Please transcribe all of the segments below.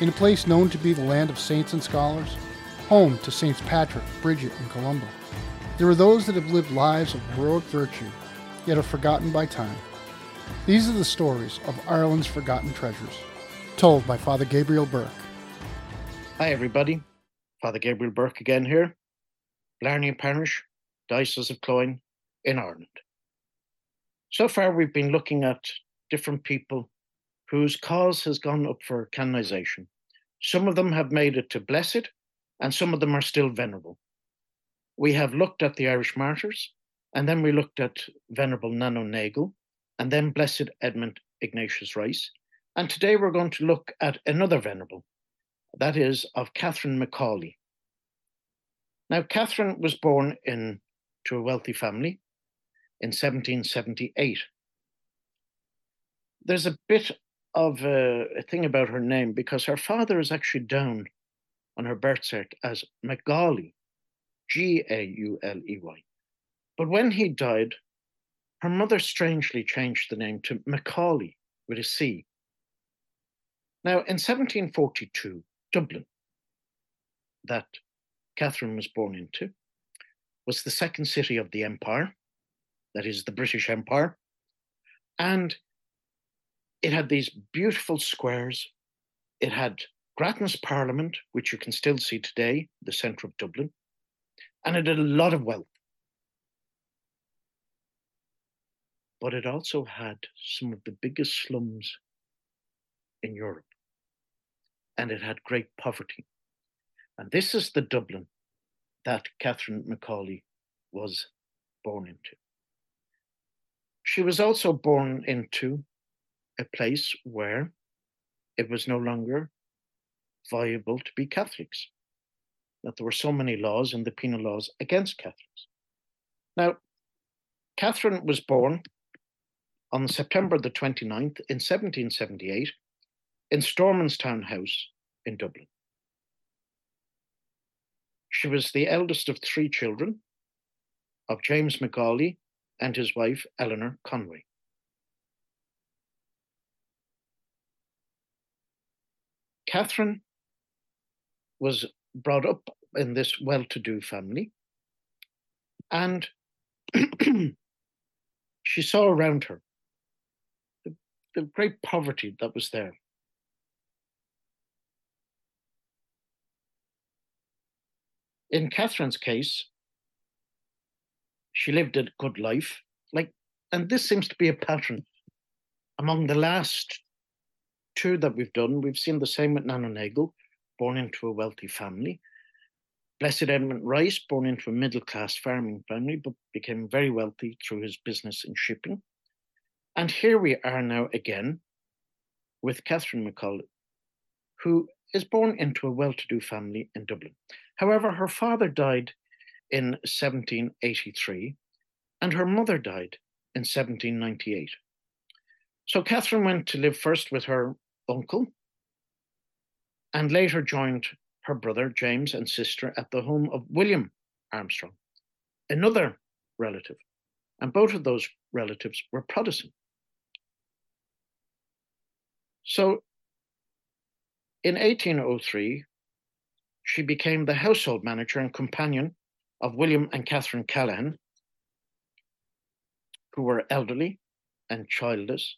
in a place known to be the land of saints and scholars, home to Saints Patrick, Bridget, and Columba. There are those that have lived lives of heroic virtue, yet are forgotten by time. These are the stories of Ireland's forgotten treasures, told by Father Gabriel Burke. Hi, everybody. Father Gabriel Burke again here, Blarney Parish, Diocese of Cloyne in Ireland. So far, we've been looking at different people whose cause has gone up for canonization. Some of them have made it to blessed, and some of them are still venerable. We have looked at the Irish martyrs, and then we looked at Venerable Nano Nagle, and then Blessed Edmund Ignatius Rice. And today we're going to look at another venerable, that is of Catherine McAuley. Now, Catherine was born in to a wealthy family in 1778. There's a bit of a, a thing about her name because her father is actually down on her birth cert as McGauley, G A U L E Y. But when he died, her mother strangely changed the name to McAuley with a C. Now, in 1742, Dublin, that Catherine was born into, was the second city of the empire, that is the British Empire. And it had these beautiful squares. It had Grattan's Parliament, which you can still see today, the centre of Dublin, and it had a lot of wealth. But it also had some of the biggest slums in Europe, and it had great poverty. And this is the Dublin that Catherine McAuley was born into. She was also born into a place where it was no longer viable to be Catholics, that there were so many laws in the penal laws against Catholics. Now, Catherine was born on September the 29th in 1778 in Stormanstown House in Dublin. She was the eldest of three children of James McAuley and his wife Eleanor Conway. Catherine was brought up in this well to do family, and she saw around her the, the great poverty that was there. In Catherine's case, she lived a good life, like, and this seems to be a pattern among the last two that we've done, we've seen the same with Nano Nagle, born into a wealthy family. Blessed Edmund Rice, born into a middle class farming family, but became very wealthy through his business in shipping. And here we are now again with Catherine McAuley, who is born into a well to do family in Dublin. However, her father died in 1783 and her mother died in 1798. So Catherine went to live first with her uncle, and later joined her brother James and sister at the home of William Armstrong, another relative. And both of those relatives were Protestant. So in 1803, she became the household manager and companion of William and Catherine Callaghan, who were elderly and childless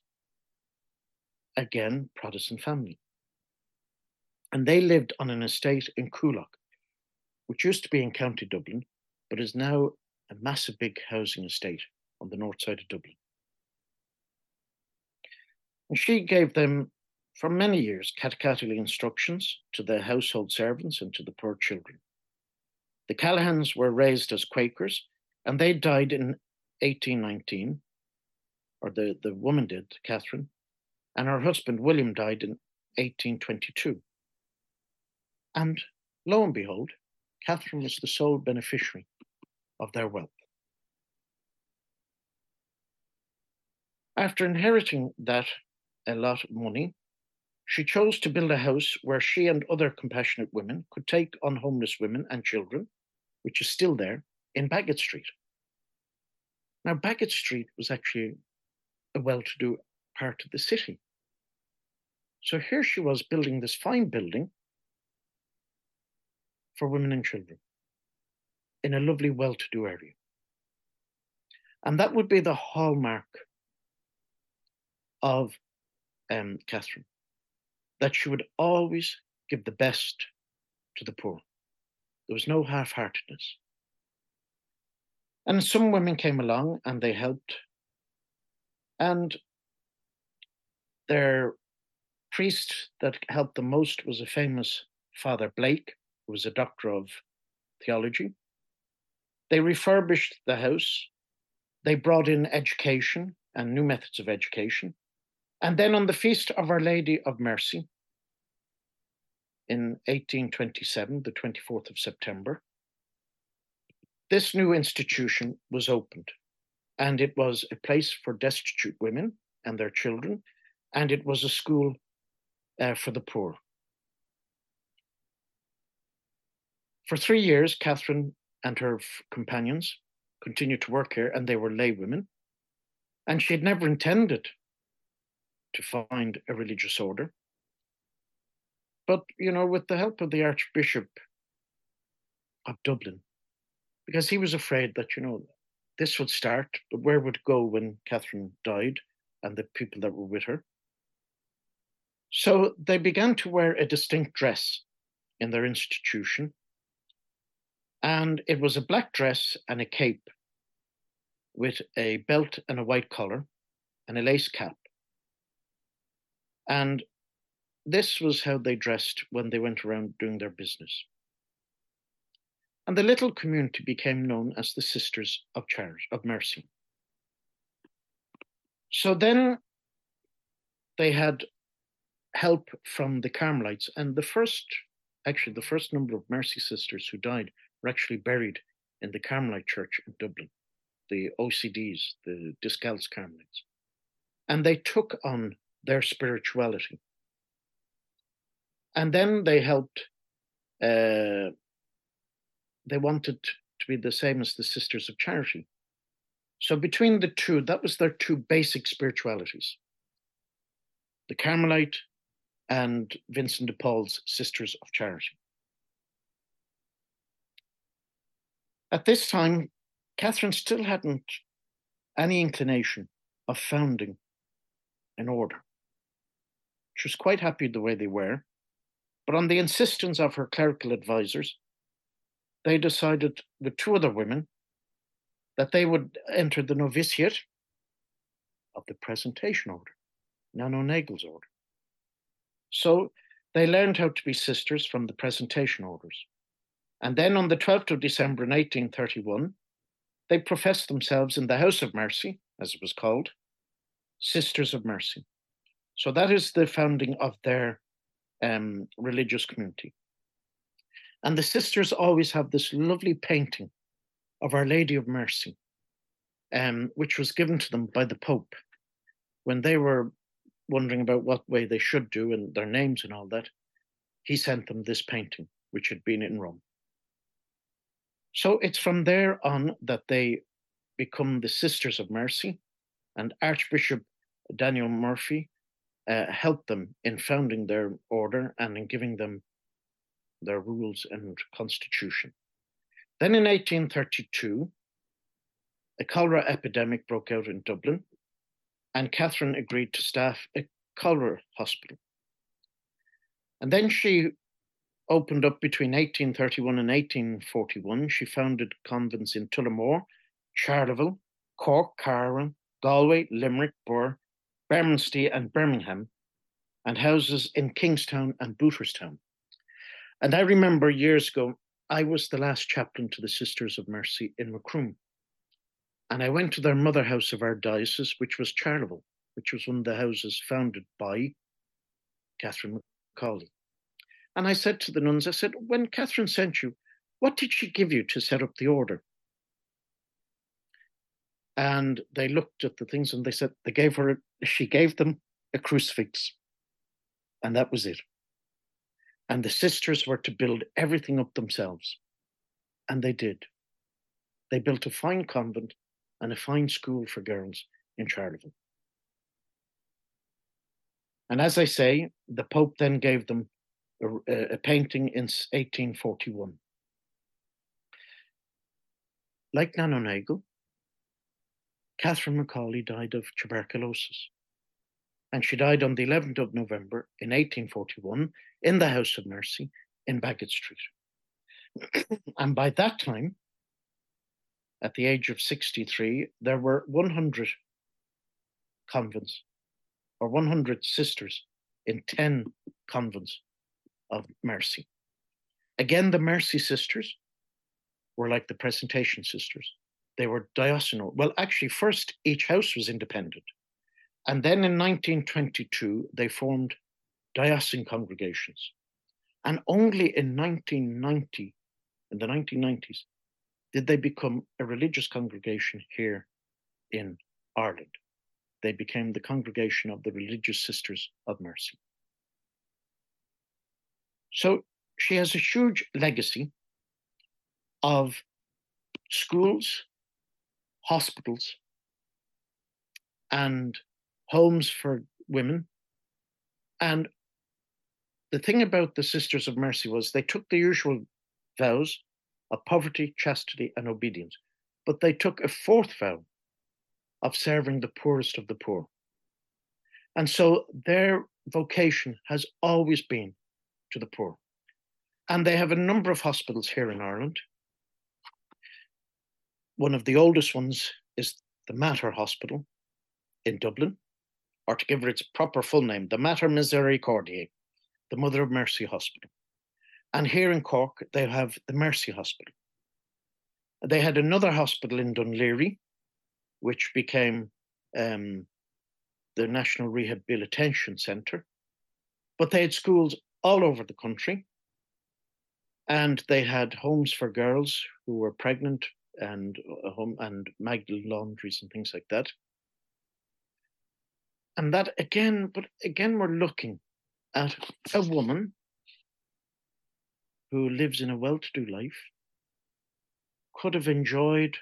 again, Protestant family. And they lived on an estate in Coolock, which used to be in County Dublin, but is now a massive big housing estate on the north side of Dublin. And she gave them, for many years, catechetical instructions to the household servants and to the poor children. The Callaghans were raised as Quakers, and they died in 1819, or the, the woman did, Catherine, and her husband William died in 1822. And lo and behold, Catherine was the sole beneficiary of their wealth. After inheriting that a lot of money, she chose to build a house where she and other compassionate women could take on homeless women and children, which is still there, in Baggot Street. Now, Baggot Street was actually a well to do part of the city. So here she was building this fine building for women and children in a lovely, well to do area. And that would be the hallmark of um, Catherine, that she would always give the best to the poor. There was no half heartedness. And some women came along and they helped. And their priest that helped the most was a famous Father Blake, who was a doctor of theology. They refurbished the house. They brought in education and new methods of education. And then on the feast of Our Lady of Mercy in 1827, the 24th of September, this new institution was opened. And it was a place for destitute women and their children, and it was a school uh, for the poor. For three years, Catherine and her companions continued to work here, and they were lay women. And she had never intended to find a religious order. But, you know, with the help of the Archbishop of Dublin, because he was afraid that, you know, this would start, but where would it go when Catherine died and the people that were with her? So they began to wear a distinct dress in their institution. And it was a black dress and a cape with a belt and a white collar and a lace cap. And this was how they dressed when they went around doing their business. And the little community became known as the Sisters of Charity of Mercy. So then they had help from the Carmelites. And the first, actually, the first number of Mercy sisters who died were actually buried in the Carmelite Church in Dublin, the OCDs, the Discalced Carmelites. And they took on their spirituality. And then they helped, uh, they wanted to be the same as the Sisters of Charity. So between the two, that was their two basic spiritualities the Carmelite and Vincent de Paul's Sisters of Charity. At this time, Catherine still hadn't any inclination of founding an order. She was quite happy the way they were, but on the insistence of her clerical advisors, they decided with two other women that they would enter the novitiate of the presentation order, Nano Nagle's order. So they learned how to be sisters from the presentation orders. And then on the 12th of December in 1831, they professed themselves in the House of Mercy, as it was called, Sisters of Mercy. So that is the founding of their um, religious community. And the sisters always have this lovely painting of Our Lady of Mercy, um, which was given to them by the Pope when they were wondering about what way they should do and their names and all that, he sent them this painting, which had been in Rome. So it's from there on that they become the Sisters of Mercy, and Archbishop Daniel Murray uh, helped them in founding their order and in giving them their rules and constitution. Then in 1832, a cholera epidemic broke out in Dublin, and Catherine agreed to staff a cholera hospital. And then she opened up between 1831 and 1841. She founded convents in Tullamore, Charleville, Cork, Carlow, Galway, Limerick, Birr, Bermondsey, and Birmingham, and houses in Kingstown and Booterstown. And I remember years ago, I was the last chaplain to the Sisters of Mercy in Macroom. And I went to their mother house of our diocese, which was Charleville, which was one of the houses founded by Catherine McAuley. And I said to the nuns, I said, when Catherine sent you, what did she give you to set up the order? And they looked at the things and they said they gave her, a, she gave them a crucifix. And that was it. And the sisters were to build everything up themselves. And they did. They built a fine convent and a fine school for girls in Charleville. And as I say, the Pope then gave them a, a painting in 1841. Like Nano Nagle, Catherine McAuley died of tuberculosis. And she died on the 11th of November in 1841 in the House of Mercy in Baggot Street. and by that time, at the age of 63, there were 100 convents or 100 sisters in 10 convents of mercy. Again, the mercy sisters were like the presentation sisters. They were diocesan. Well, actually, first each house was independent. And then in 1922, they formed diocesan congregations. And only in 1990, in the 1990s, did they become a religious congregation here in Ireland. They became the congregation of the Religious Sisters of Mercy. So she has a huge legacy of schools, hospitals, and homes for women. And the thing about the Sisters of Mercy was they took the usual vows of poverty, chastity, and obedience, but they took a fourth vow of serving the poorest of the poor. And so their vocation has always been to the poor. And they have a number of hospitals here in Ireland. One of the oldest ones is the Mater Hospital in Dublin, or to give it its proper full name, the Mater Misericordiae, the Mother of Mercy Hospital. And here in Cork, they have the Mercy Hospital. They had another hospital in Laoghaire, which became um, the National Rehabilitation Centre. But they had schools all over the country. And they had homes for girls who were pregnant and uh, home and Magdalen laundries and things like that. And that again, but again, we're looking at a woman who lives in a well-to-do life, could have enjoyed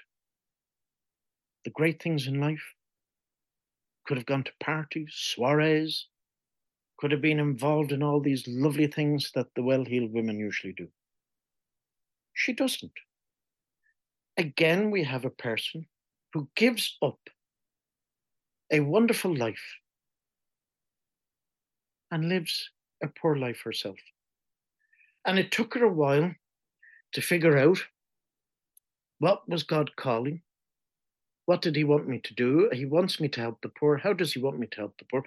the great things in life, could have gone to parties, soirees, could have been involved in all these lovely things that the well heeled women usually do. She doesn't. Again, we have a person who gives up a wonderful life and lives a poor life herself. And it took her a while to figure out what was God calling? What did He want me to do? He wants me to help the poor. How does He want me to help the poor?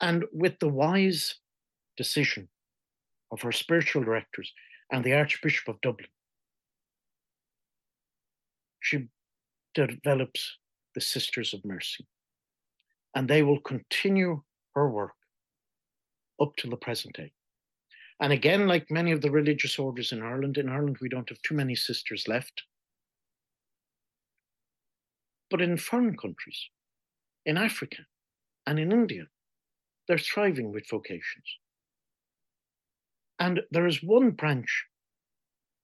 And with the wise decision of her spiritual directors and the Archbishop of Dublin, she develops the Sisters of Mercy. And they will continue her work up to the present day. And again, like many of the religious orders in Ireland, in Ireland we don't have too many sisters left. But in foreign countries, in Africa and in India, they're thriving with vocations. And there is one branch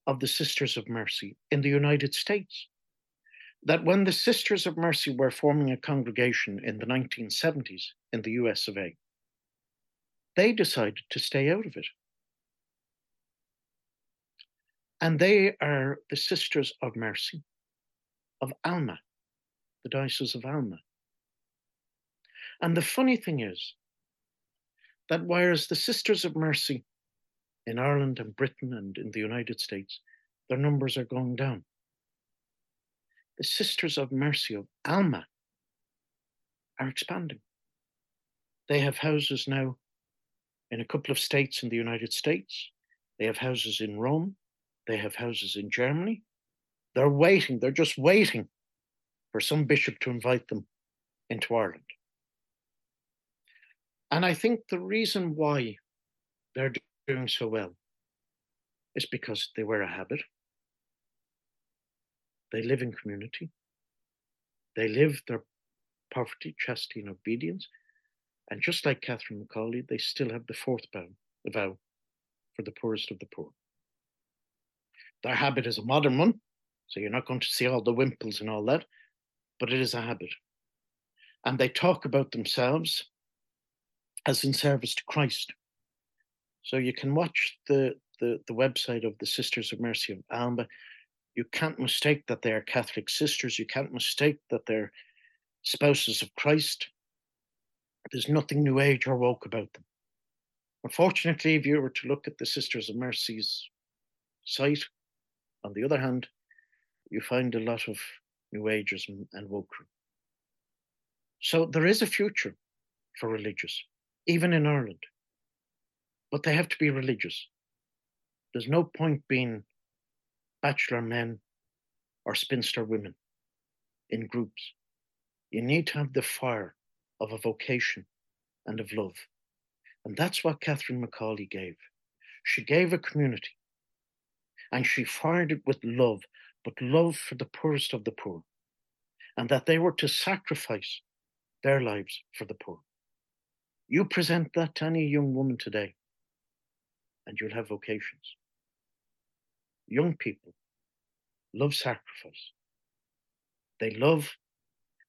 of the Sisters of Mercy in the United States that when the Sisters of Mercy were forming a congregation in the 1970s in the US of A, they decided to stay out of it. And they are the Sisters of Mercy of Alma, the Diocese of Alma. And the funny thing is that whereas the Sisters of Mercy in Ireland and Britain and in the United States, their numbers are going down. The Sisters of Mercy of Alma are expanding. They have houses now in a couple of states in the United States. They have houses in Rome. They have houses in Germany. They're waiting, they're just waiting for some bishop to invite them into Ireland. And I think the reason why they're doing so well is because they wear a habit. They live in community. They live their poverty, chastity, and obedience. And just like Catherine McAuley, they still have the fourth vow, the vow for the poorest of the poor. Their habit is a modern one, so you're not going to see all the wimples and all that, but it is a habit. And they talk about themselves as in service to Christ. So you can watch the, the, the website of the Sisters of Mercy of Alma. You can't mistake that they are Catholic sisters. You can't mistake that they're spouses of Christ. There's nothing New Age or woke about them. Unfortunately, if you were to look at the Sisters of Mercy's site, on the other hand, you find a lot of New Agers and, wokery. So there is a future for religious, even in Ireland. But they have to be religious. There's no point being bachelor men or spinster women in groups. You need to have the fire of a vocation and of love. And that's what Catherine McAuley gave. She gave a community and she fired it with love, but love for the poorest of the poor, and that they were to sacrifice their lives for the poor. You present that to any young woman today, and you'll have vocations. Young people love sacrifice. They love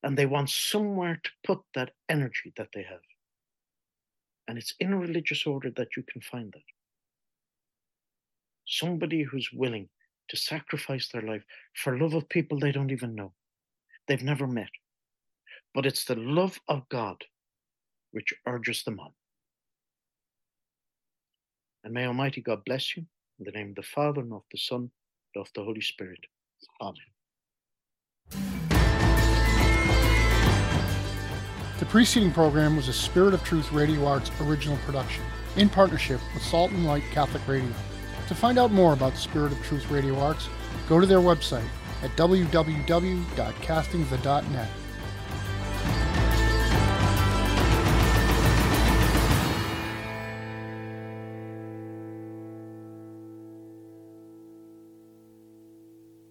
and they want somewhere to put that energy that they have. And it's in a religious order that you can find that. Somebody who's willing to sacrifice their life for love of people they don't even know, they've never met. But it's the love of God which urges them on. And may Almighty God bless you in the name of the Father, and of the Son, and of the Holy Spirit. Amen. The preceding program was a Spirit of Truth Radio Arts original production in partnership with Salt and Light Catholic Radio. To find out more about the Spirit of Truth Radio Arts, go to their website at www.castingthe.net